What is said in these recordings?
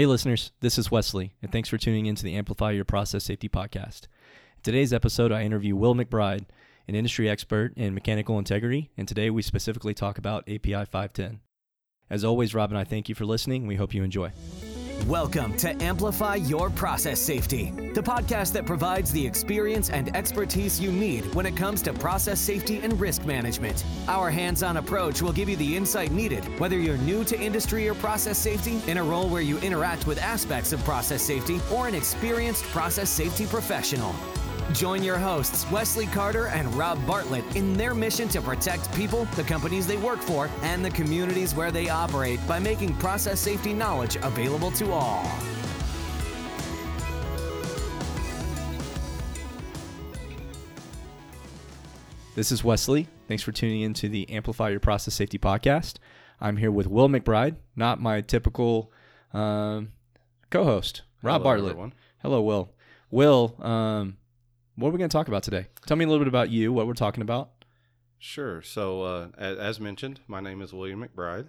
Hey, listeners, this is Wesley, and thanks for tuning in to the Amplify Your Process Safety podcast. In today's episode, I interview Will McBride, an industry expert in mechanical integrity, and today we specifically talk about API 510. As always, Rob and I thank you for listening. We hope you enjoy. Welcome to Amplify Your Process Safety, the podcast that provides the experience and expertise you need when it comes to process safety and risk management. Our hands on approach will give you the insight needed, whether you're new to industry or process safety, in a role where you interact with aspects of process safety, or an experienced process safety professional. Join your hosts, Wesley Carter and Rob Bartlett, in their mission to protect people, the companies they work for, and the communities where they operate by making process safety knowledge available to all. This is Wesley. Thanks for tuning in to the Amplify Your Process Safety podcast. I'm here with Will McBride, not my typical um, co host, Rob Hello, Bartlett. everyone. Hello, Will. Will, um, what are we going to talk about today? Tell me a little bit about you, what we're talking about. Sure. So, uh, as, mentioned, my name is William McBride,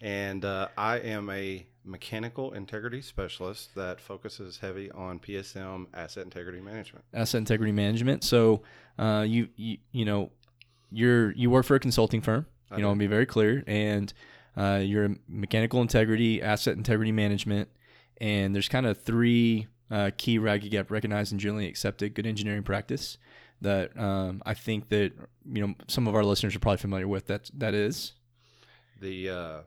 and uh, I am a mechanical integrity specialist that focuses heavy on PSM asset integrity management. asset integrity management. So, uh, you, you you know, you're you work for a consulting firm. I You know, do. I'll be very clear, and uh, you're a mechanical integrity, asset integrity management, and there's kind of three uh, key reg- recognized and generally accepted good engineering practice that um, I think that you know some of our listeners are probably familiar with. That that is The uh,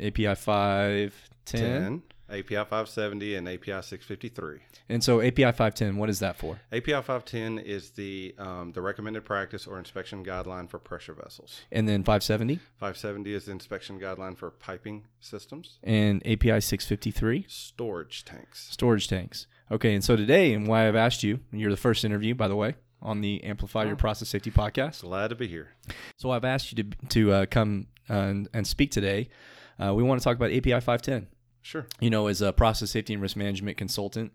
API five ten, 10, API 570, and API 653. and so API five ten. What is that for? API 510 is the um, the recommended practice or inspection guideline for pressure vessels. And then five seventy 570 is the inspection guideline for piping systems, and API six fifty three. storage tanks. storage tanks. Okay, and so today, and why I've asked you, and you're the first interview, by the way, on the Amplify Your Oh. Process Safety podcast. Glad to be here. So I've asked you to to uh, come uh, and, and speak today. Uh, we want to talk about API 510. Sure. You know, as a process safety and risk management consultant,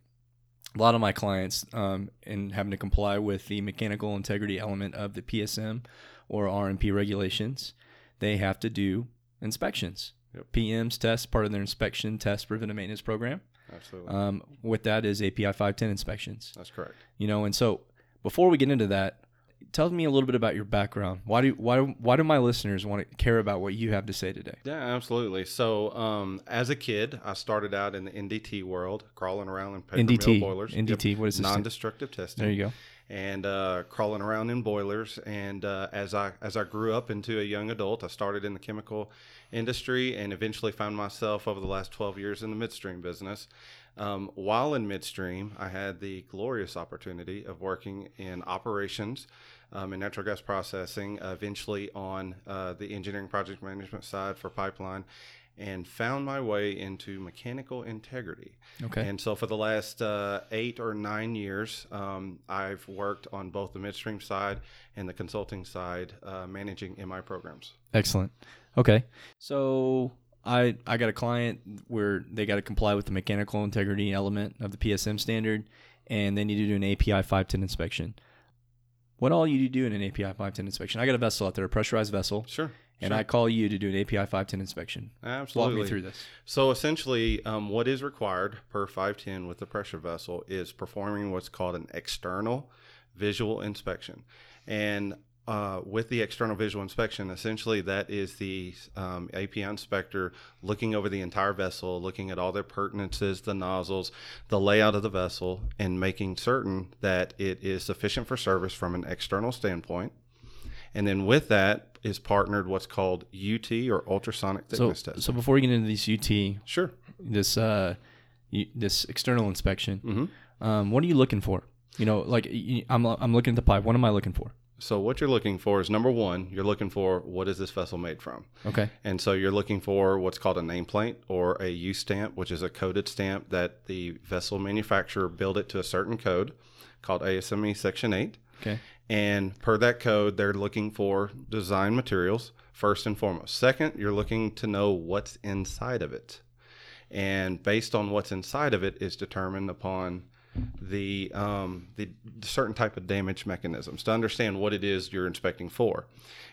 a lot of my clients, um, in having to comply with the mechanical integrity element of the PSM or RMP regulations, they have to do inspections. Yep. PMs test part of their inspection test preventive maintenance program. Absolutely. Um, with that is API 510 inspections. That's correct. You know, and so before we get into that, tell me a little bit about your background. Why do why why do my listeners want to care about what you have to say today? Yeah, absolutely. So, um, as a kid, I started out in the NDT world, crawling around in paper NDT. mill boilers. NDT, what is this? Non-destructive testing. There you go. And uh, crawling around in boilers. And uh, as I as I grew up into a young adult, I started in the chemical industry and eventually found myself over the last 12 years in the midstream business. Um, while in midstream, I had the glorious opportunity of working in operations um, in natural gas processing, eventually on uh, the engineering project management side for pipeline, and found my way into mechanical integrity. Okay. And so for the last uh, eight or nine years, um, I've worked on both the midstream side and the consulting side, uh, managing MI programs. Excellent. Okay. So I I got a client where they got to comply with the mechanical integrity element of the PSM standard, and they need to do an API 510 inspection. What all you do in an API 510 inspection? I got a vessel out there, a pressurized vessel, Sure. And sure. I call you to do an API 510 inspection. absolutely Walk me through this. So essentially, um, what is required per 510 with the pressure vessel is performing what's called an external visual inspection. And uh, with the external visual inspection, essentially that is the um, API inspector looking over the entire vessel, looking at all their pertinences, the nozzles, the layout of the vessel, and making certain that it is sufficient for service from an external standpoint. And then with that is partnered what's called UT or ultrasonic So, thickness testing. so before we get into these UT, Sure. this uh, you, this external inspection, hmm um, what are you looking for? You know, like I'm I'm looking at the pipe. What am I looking for? So what you're looking for is number one, you're looking for what is this vessel made from, Okay. and so you're looking for what's called a nameplate or a U stamp, which is a coded stamp that the vessel manufacturer built it to a certain code, called ASME Section Eight, Okay. and per that code, they're looking for design materials first and foremost. Second, you're looking to know what's inside of it, and based on what's inside of it is determined upon the um, the certain type of damage mechanisms to understand what it is you're inspecting for,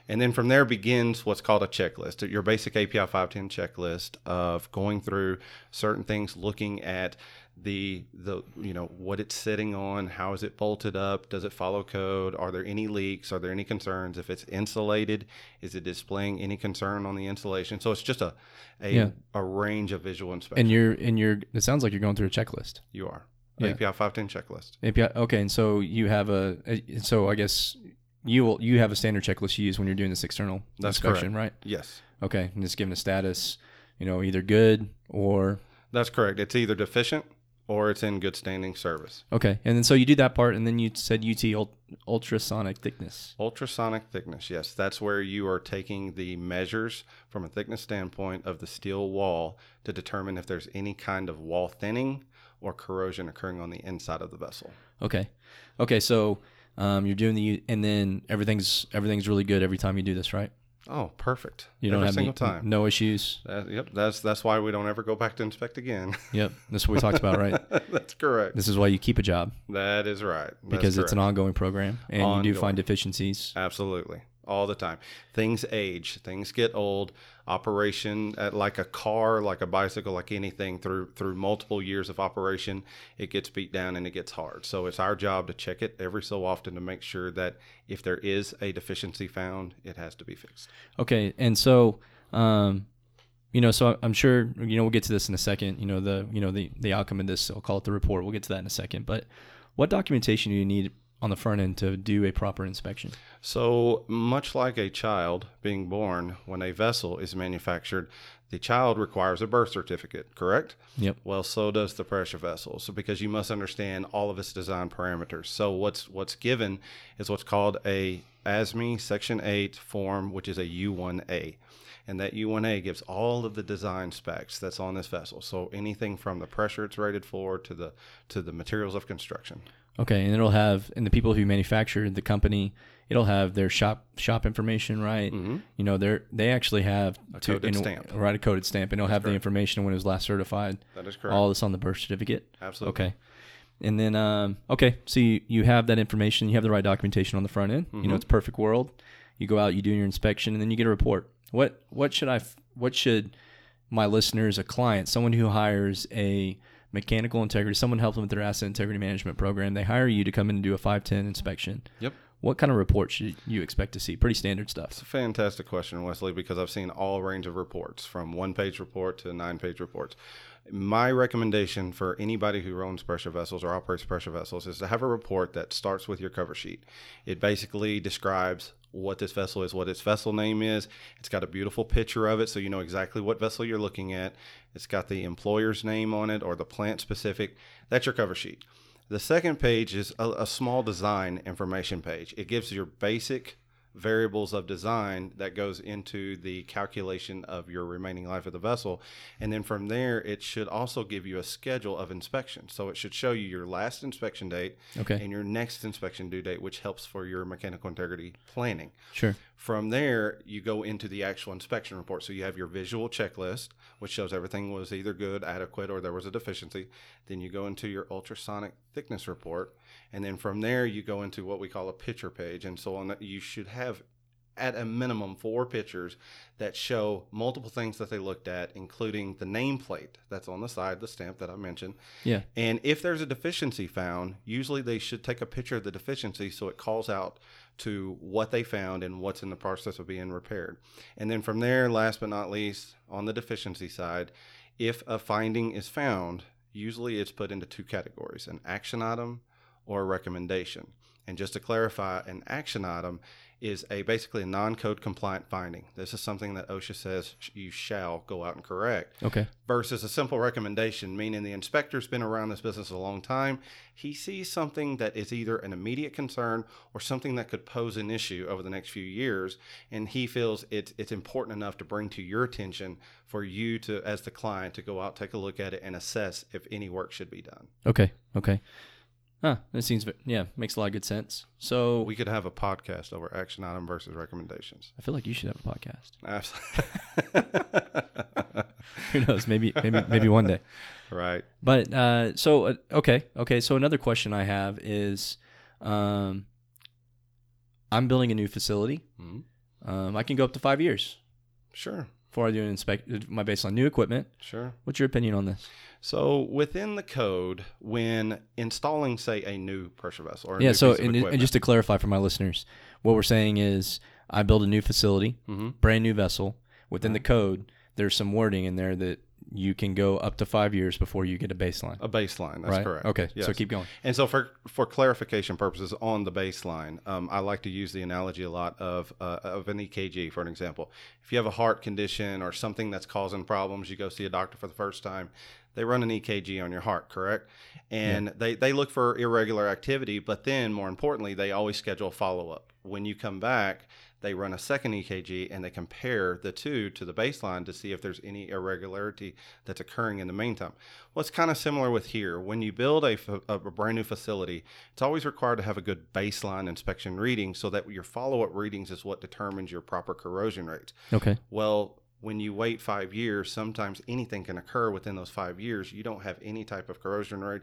and then from there begins what's called a checklist. Your basic API 510 checklist of going through certain things, looking at the the you know what it's sitting on how is it bolted up does it follow code are there any leaks are there any concerns if it's insulated is it displaying any concern on the insulation so it's just a a, Yeah. a range of visual inspection And you're and you're. It sounds like you're going through a checklist. you are Yeah. API 510 checklist API. Okay, and so you have a. a- So I guess you will. You have a standard checklist you use when you're doing this external That's inspection, right? yes Okay, and it's given a status. You know, either good or that's correct it's either deficient or it's in good standing service okay, and then so you do that part, and then you said UT ult- ultrasonic thickness. Ultrasonic thickness, yes. That's where you are taking the measures from a thickness standpoint of the steel wall to determine if there's any kind of wall thinning or corrosion occurring on the inside of the vessel. Okay, okay, so um, you're doing the and then everything's everything's really good every time you do this, right? Oh, perfect. You don't Every have single any, time. no issues. That- yep, that's that's why we don't ever go back to inspect again. Yep, that's what we talked about, right? that's correct. This is why you keep a job That is right. That's because it's an ongoing program, and you do find deficiencies. Absolutely. All the time. Things age, things get old. Operation uh, like a car, like a bicycle, like anything through through multiple years of operation, it gets beat down and it gets hard. So it's our job to check it every so often to make sure that if there is a deficiency found, it has to be fixed. Okay, and so, um, you know, so I'm sure you know we'll get to this in a second. You know the you know the the outcome of this. I'll call it the report. We'll get to that in a second. But what documentation do you need on the front end to do a proper inspection? So, much like a child being born, when a vessel is manufactured, the child requires a birth certificate, correct? Yep. Well, so does the pressure vessel. So, because you must understand all of its design parameters. So, what's what's given is what's called a ASME Section 8 form, which is a U1A. And that U1A gives all of the design specs that's on this vessel. So anything from the pressure it's rated for to the to the materials of construction. Okay, and it'll have and the people who manufacture the company, it'll have their shop shop information, right? Mm-hmm. You know, they're they actually have A coded in- stamp. right? A coded stamp, and it'll have the information when it was last certified. That is correct. All this on the birth certificate. Absolutely. Okay. And then, um, okay, so you, you have that information, you have the right documentation on the front end. You know, it's perfect world. You go out, you do your inspection, and then you get a report. What what should I What should my listeners, a client, someone who hires a mechanical integrity, someone helps them with their asset integrity management program, they hire you to come in and do a five ten inspection. Yep. What kind of report should you expect to see? Pretty standard stuff. It's a fantastic question, Wesley, because I've seen all range of reports from one page report to nine page reports. My recommendation for anybody who owns pressure vessels or operates pressure vessels is to have a report that starts with your cover sheet. It basically describes what this vessel is, what its vessel name is. It's got a beautiful picture of it so you know exactly what vessel you're looking at. It's got the employer's name on it or the plant specific. That's your cover sheet. The second page is a, a small design information page. It gives your basic variables of design that goes into the calculation of your remaining life of the vessel. And then from there, it should also give you a schedule of inspection. So it should show you your last inspection date Okay. and your next inspection due date, which helps for your mechanical integrity planning. Sure. From there, you go into the actual inspection report. So you have your visual checklist, which shows everything was either good, adequate, or there was a deficiency. Then you go into your ultrasonic thickness report. And then from there, you go into what we call a picture page. And so on that, you should have at a minimum four pictures that show multiple things that they looked at, including the nameplate that's on the side, the stamp that I mentioned. Yeah. And if there's a deficiency found, usually they should take a picture of the deficiency so it calls out to what they found and what's in the process of being repaired. And then from there, last but not least, on the deficiency side, if a finding is found, usually it's put into two categories an action item or a recommendation. And just to clarify, an action item is a basically a non-code compliant finding. This is something that OSHA says you shall go out and correct Okay. versus a simple recommendation, meaning the inspector's been around this business a long time. He sees something that is either an immediate concern or something that could pose an issue over the next few years, and he feels it's it's important enough to bring to your attention for you to, as the client, to go out, take a look at it, and assess if any work should be done. Okay. Okay. Huh. That seems yeah makes a lot of good sense. So We could have a podcast over action item versus recommendations. I feel like you should have a podcast. Absolutely. Who knows? Maybe maybe maybe one day. Right. But uh, so uh, okay, okay. So another question I have is, um, I'm building a new facility. Mhm. Um, I can go up to five years Sure. Before I do an inspect my base on new equipment. Sure. What's your opinion on this? So within the code, when installing, say, a new pressure vessel or a yeah. new So and, and just to clarify for my listeners, what we're saying is I build a new facility, Mhm. brand new vessel. Within the code, there's some wording in there that you can go up to five years before you get a baseline. a baseline. That's right. correct. Okay. So keep going. And so, for for clarification purposes on the baseline, um, I like to use the analogy a lot of uh, of an EKG, for an example. If you have a heart condition or something that's causing problems, you go see a doctor for the first time. They run an EKG on your heart, correct? And they, they look for irregular activity, but then more importantly, they always schedule a follow up. When you come back, they run a second EKG and they compare the two to the baseline to see if there's any irregularity that's occurring in the meantime. Well, it's kind of similar with here. When you build a, a brand new facility, it's always required to have a good baseline inspection reading so that your follow up readings is what determines your proper corrosion rates. Okay. Well, when you wait five years, sometimes anything can occur within those five years. You don't have any type of corrosion rate.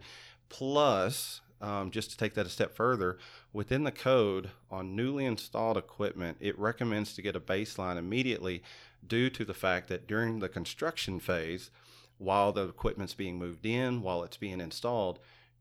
Plus, um, just to take that a step further, within the code on newly installed equipment, it recommends to get a baseline immediately due to the fact that during the construction phase, while the equipment's being moved in, while it's being installed,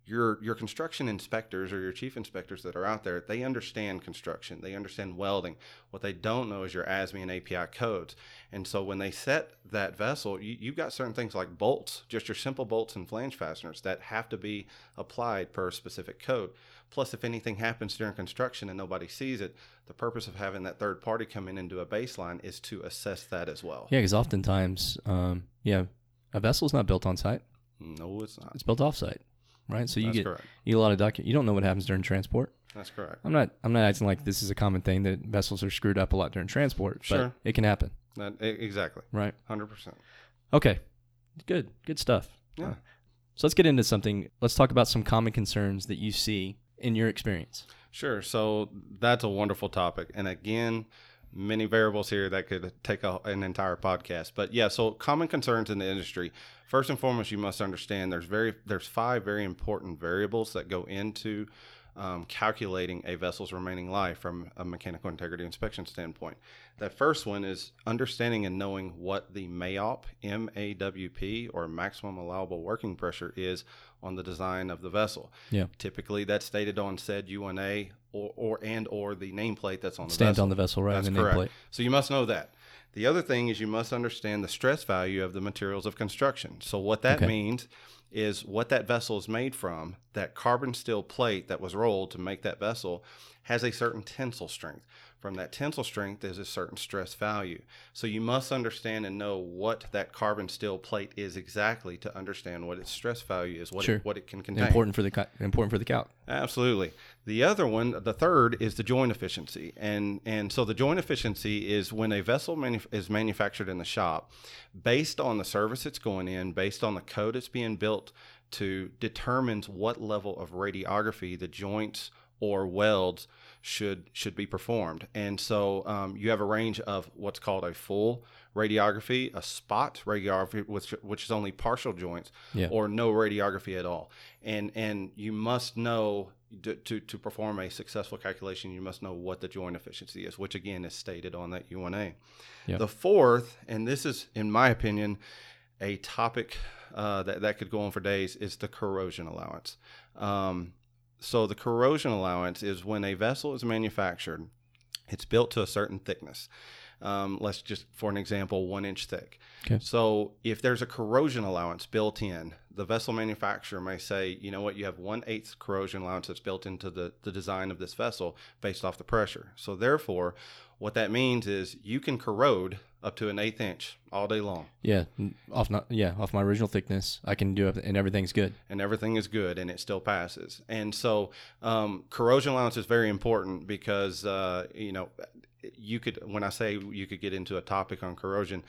your your construction inspectors or your chief inspectors that are out there, they understand construction, they understand welding. What they don't know is your ASME and API codes. And so when they set that vessel, you, you've got certain things like bolts, just your simple bolts and flange fasteners that have to be applied per specific code. Plus, if anything happens during construction and nobody sees it, the purpose of having that third party come in and do a baseline is to assess that as well. Yeah, because oftentimes, um, yeah, a vessel's not built on site; No, it's not. it's built off site, right? So you That's get correct. you get a lot of docu- You don't know what happens during transport. That's correct. I'm not. I'm not acting like this is a common thing that vessels are screwed up a lot during transport. Sure. but it can happen, That, exactly. right? 100%. Okay, good, good stuff. Yeah. So let's get into something. Let's talk about some common concerns that you see in your experience. Sure. So that's a wonderful topic. And again, many variables here that could take a, an entire podcast. But yeah, so common concerns in the industry. First and foremost, you must understand there's very there's five very important variables that go into um, calculating a vessel's remaining life from a mechanical integrity inspection standpoint. That first one is understanding and knowing what the MAOP, MAWP, or maximum allowable working pressure is on the design of the vessel. Yeah. Typically, that's stated on said U1A or, or and or the nameplate that's on the Stand vessel. on the vessel rather That's correct. nameplate. So you must know that. The other thing is you must understand the stress value of the materials of construction. So what that Okay. means is what that vessel is made from, that carbon steel plate that was rolled to make that vessel has a certain tensile strength. From that tensile strength is a certain stress value. So you must understand and know what that carbon steel plate is exactly to understand what its stress value is, what Sure. it, what it can contain. Important for the important for the calc. Absolutely. The other one, the third, is the joint efficiency, and and so the joint efficiency is when a vessel manu- is manufactured in the shop, based on the service it's going in, based on the code it's being built to, determines what level of radiography the joints or welds should should be performed. And so um, you have a range of what's called a full radiography, a spot radiography, which which is only partial joints, Yeah. or no radiography at all. And and you must know to, to to perform a successful calculation, you must know what the joint efficiency is, which again is stated on that U1A. Yeah. The fourth, and this is in my opinion a topic uh, that that could go on for days, is the corrosion allowance. Um, so the corrosion allowance is when a vessel is manufactured, it's built to a certain thickness. Um, let's just, for an example, one inch thick. Okay. So if there's a corrosion allowance built in, the vessel manufacturer may say, you know what, you have one eighth corrosion allowance that's built into the, the design of this vessel based off the pressure. So therefore, what that means is you can corrode up to an eighth inch all day long. Yeah, off not yeah off my original thickness, I can do it, and everything's good. and everything is good and it still passes. And so um, corrosion allowance is very important because uh, you know you could when I say you could get into a topic on corrosion.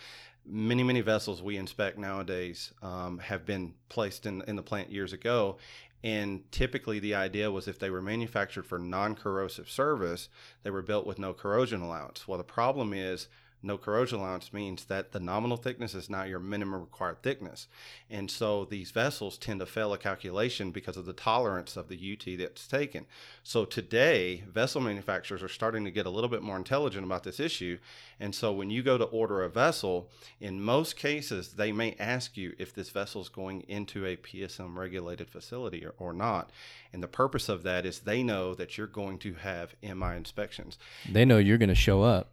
Many many vessels we inspect nowadays um, have been placed in in the plant years ago, and typically the idea was if they were manufactured for non-corrosive service, they were built with no corrosion allowance. Well, the problem is no corrosion allowance means that the nominal thickness is not your minimum required thickness. And so these vessels tend to fail a calculation because of the tolerance of the UT that's taken. So today, vessel manufacturers are starting to get a little bit more intelligent about this issue. And so when you go to order a vessel, in most cases, they may ask you if this vessel is going into a PSM regulated facility or, or not. And the purpose of that is they know that you're going to have MI inspections. They know you're going to show up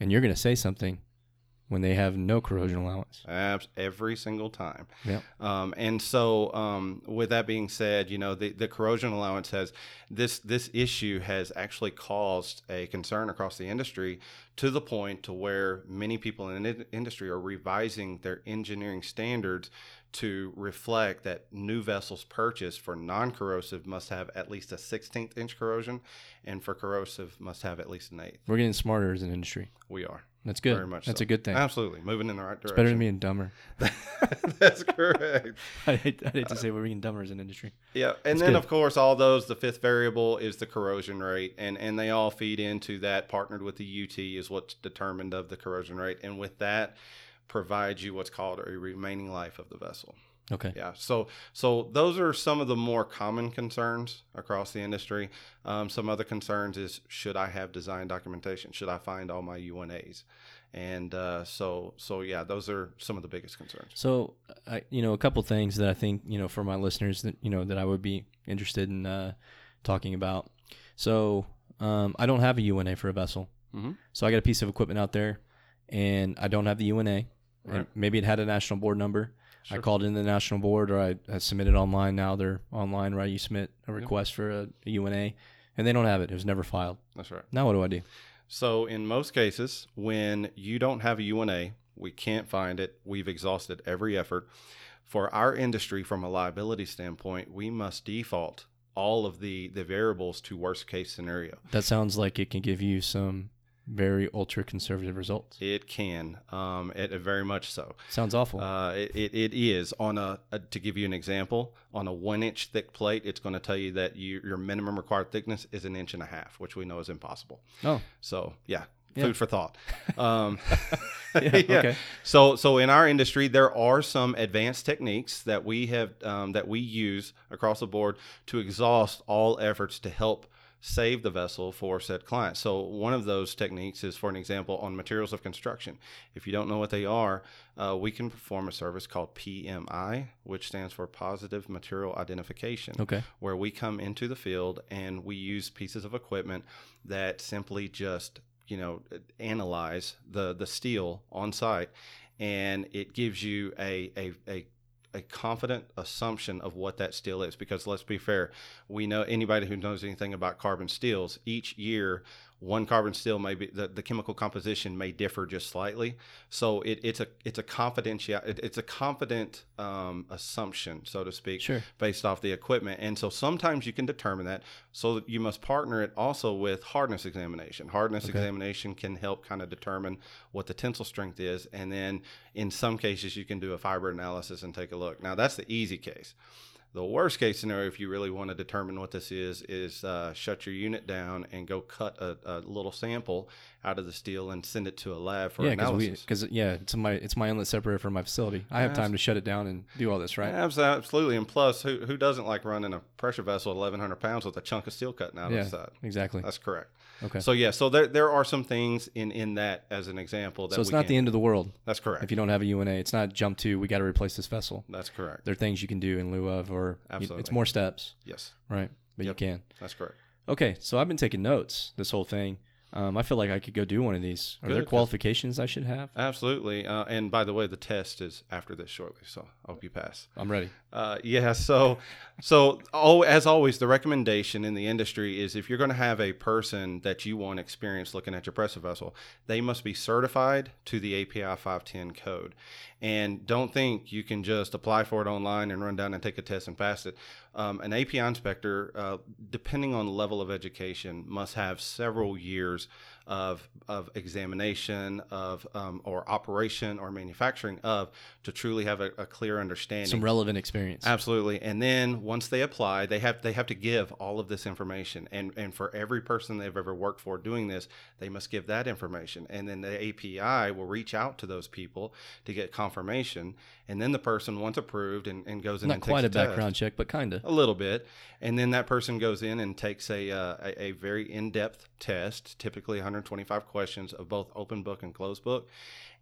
and you're going to say something when they have no corrosion allowance. Every single time. Yeah. Um, and so, um, with that being said, you know the, the corrosion allowance has this this issue has actually caused a concern across the industry to the point to where many people in the industry are revising their engineering standards to reflect that new vessels purchased for non-corrosive must have at least a 16th inch corrosion, and for corrosive must have at least an eighth. We're getting smarter as an industry. We are. That's good. Very much That's so. a good thing. Absolutely, moving in the right direction. It's better than being dumber. That's correct. I hate, I hate to say we're being dumber as an industry. Yeah, and That's then good. of course all those the fifth variable is the corrosion rate, and and they all feed into that. Partnered with the UT is what's determined of the corrosion rate, and with that provides you what's called a remaining life of the vessel. Okay. Yeah, so so those are some of the more common concerns across the industry. Um, some other concerns is should I have design documentation? Should I find all my U1As? And uh, so so yeah, those are some of the biggest concerns. So, I, you know, a couple things that I think, you know, for my listeners that, you know, that I would be interested in uh, talking about. So, um, I don't have a U1A for a vessel. Mhm. So I got a piece of equipment out there and I don't have the U1A. Right. maybe it had a national board number. I called in the national board or I, I submitted online. Now they're online, right? You submit a request for a, a U1A and they don't have it. It was never filed. That's right. Now what do I do? So, in most cases, when you don't have a U1A, we can't find it, we've exhausted every effort. For our industry, from a liability standpoint, we must default all of the, the variables to worst case scenario. That sounds like it can give you some very ultra conservative results. It can, um, it, it very much so. Sounds awful. Uh, it, it, it is on a, a to give you an example on a one inch thick plate. It's going to tell you that you, your minimum required thickness is an inch and a half, which we know is impossible. oh, So yeah, Yeah. food for thought. Um, Yeah, okay. So so in our industry, there are some advanced techniques that we have um, that we use across the board to exhaust all efforts to help save the vessel for said client. So one of those techniques is, for an example, on materials of construction. If you don't know what they are, uh, we can perform a service called PMI, which stands for Positive Material Identification okay. where we come into the field and we use pieces of equipment that simply just you know analyze the the steel on site and it gives you a a, a a confident assumption of what that steel is because let's be fair we know anybody who knows anything about carbon steels each year one carbon steel may be the, the chemical composition may differ just slightly so it, it's a it's a confidential it, it's a confident um, assumption so to speak Sure. based off the equipment. And so sometimes you can determine that. So you must partner it also with hardness examination. Hardness Okay. examination can help kind of determine what the tensile strength is. And then in some cases, you can do a fiber analysis and take a look. Now, that's the easy case. The worst case scenario, if you really want to determine what this is, is uh, shut your unit down and go cut a, a little sample out of the steel and send it to a lab for Yeah, because analysis. because yeah, it's my it's my inlet separator for my facility. I have time to shut it down and do all this, right? Absolutely. And plus, who, who doesn't like running a pressure vessel at 1,100 pounds with a chunk of steel cutting out Yeah, of the side? exactly. That's correct. Okay. So, yeah, so there, there are some things in, in that as an example that So it's not can- the end of the world That's correct. if you don't have a U1A. It's not jump to we got to replace this vessel. That's correct. There are things you can do in lieu of, or you- it's more steps, Yes, right? But Yep. you can. that's correct. Okay, so I've been taking notes this whole thing. Um, I feel like I could go do one of these. Are there qualifications I should have? Absolutely. Uh, and by the way, the test is after this shortly, so I hope you pass. I'm ready. Uh, yeah. So, so oh, as always, the recommendation in the industry is if you're going to have a person that you want experience looking at your pressure vessel, they must be certified to the API 510 code. And don't think you can just apply for it online and run down and take a test and pass it. Um, an API inspector, uh, depending on the level of education, must have several years of of examination of um, or operation or manufacturing of to truly have a, a clear understanding. Some relevant experience. Absolutely. And then once they apply, they have they have to give all of this information. And and for every person they've ever worked for doing this, they must give that information. And then the API will reach out to those people to get confirmation. And then the person once approved and, and goes in Not and quite a a test. background check, but kind of. A little bit, and then that person goes in and takes a uh, a, a very in-depth test, typically 125 questions of both open book and closed book.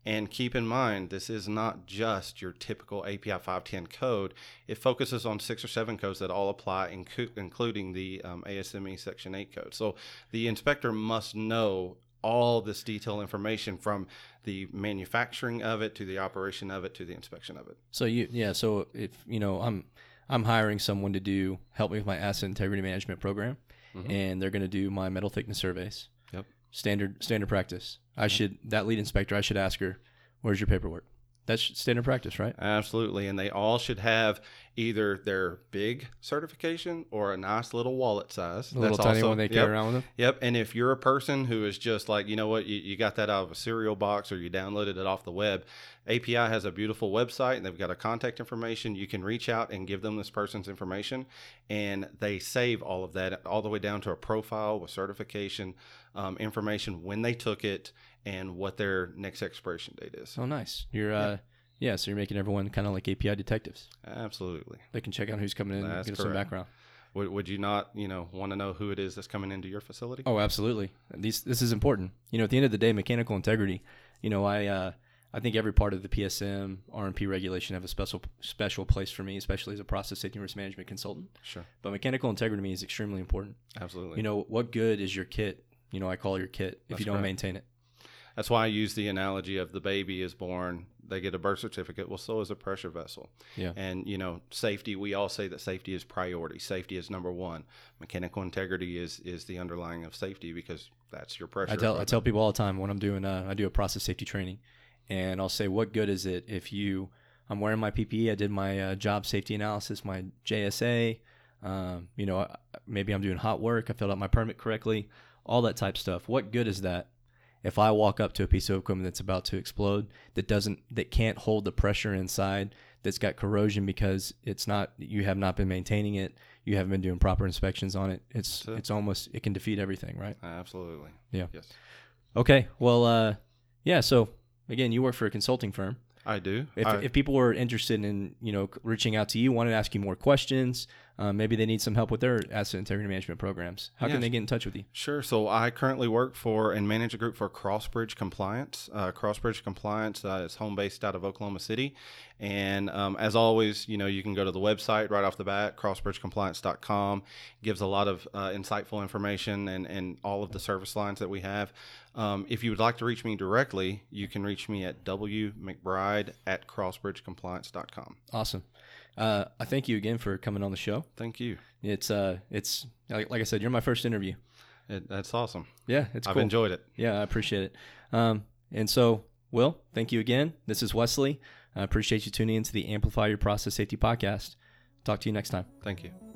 And keep in mind, this is not just your typical API 510 code. It focuses on six or seven codes that all apply, incu- including the um, ASME Section 8 code. So the inspector must know all this detailed information from the manufacturing of it to the operation of it to the inspection of it. So you, yeah. So if you know, I'm I'm hiring someone to do help me with my asset integrity management program, mm-hmm. and they're going to do my metal thickness surveys. Yep. Standard standard practice. I mm-hmm. should that lead inspector. I should ask her, "Where's your paperwork?" That's standard practice, right? Absolutely. And they all should have either their big certification or a nice little wallet size. The little tiny one they carry yep. around with them. Yep. And if you're a person who is just like, you know what, you, you got that out of a cereal box or you downloaded it off the web, API has a beautiful website and they've got a contact information. You can reach out and give them this person's information, and they save all of that all the way down to a profile with certification um, information when they took it and what their next expiration date is. Oh, nice. You're uh, yeah. So you're making everyone kind of like API detectives. Absolutely. They can check out who's coming in, and That's get us some background. Would, would you not, you know, want to know who it is that's coming into your facility? Oh, absolutely. These this is important. You know, at the end of the day, mechanical integrity. You know, I uh, I think every part of the PSM RMP regulation have a special special place for me, especially as a process safety risk management consultant. Sure. But mechanical integrity to me is extremely important. Absolutely. You know, what good is your kit? You know, I call your kit if That's you don't correct. maintain it. That's why I use the analogy of the baby is born, they get a birth certificate. Well, so is a pressure vessel. Yeah. And, you know, safety, we all say that safety is priority. Safety is number one. Mechanical integrity is is the underlying of safety because that's your pressure. I tell I tell people all the time when I'm doing uh, I do a process safety training, and I'll say, what good is it if you I'm wearing my PPE, I did my uh, job safety analysis, my JSA, um, you know, maybe I'm doing hot work, I filled out my permit correctly, all that type stuff. What good is that if I walk up to a piece of equipment that's about to explode that doesn't that can't hold the pressure inside that's got corrosion because it's not you have not been maintaining it you haven't been doing proper inspections on it it's That's it. it's almost it can defeat everything right Absolutely. Yeah. Yes. Okay. Well, uh, yeah. So again, you work for a consulting firm. I do. If, I, if people were interested in you know reaching out to you, wanted to ask you more questions, uh, maybe they need some help with their asset integrity management programs. How Yes. can they get in touch with you? Sure. So I currently work for and manage a group for Crossbridge Compliance. Uh, Crossbridge Compliance uh, is home based out of Oklahoma City. And um, as always, you know, you can go to the website right off the bat, crossbridgecompliance.com. Gives a lot of uh, insightful information and, and all of the service lines that we have. Um, if you would like to reach me directly, you can reach me at wmcbride at crossbridgecompliance.com. Awesome. Uh, I thank you again for coming on the show. Thank you. It's uh, it's like, like I said, you're my first interview. It, that's awesome. Yeah, it's I've cool. enjoyed it. Yeah, I appreciate it. Um, and so, Will, thank you again. This is Wesley. I appreciate you tuning into the Amplify Your Process Safety podcast. Talk to you next time. Thank you.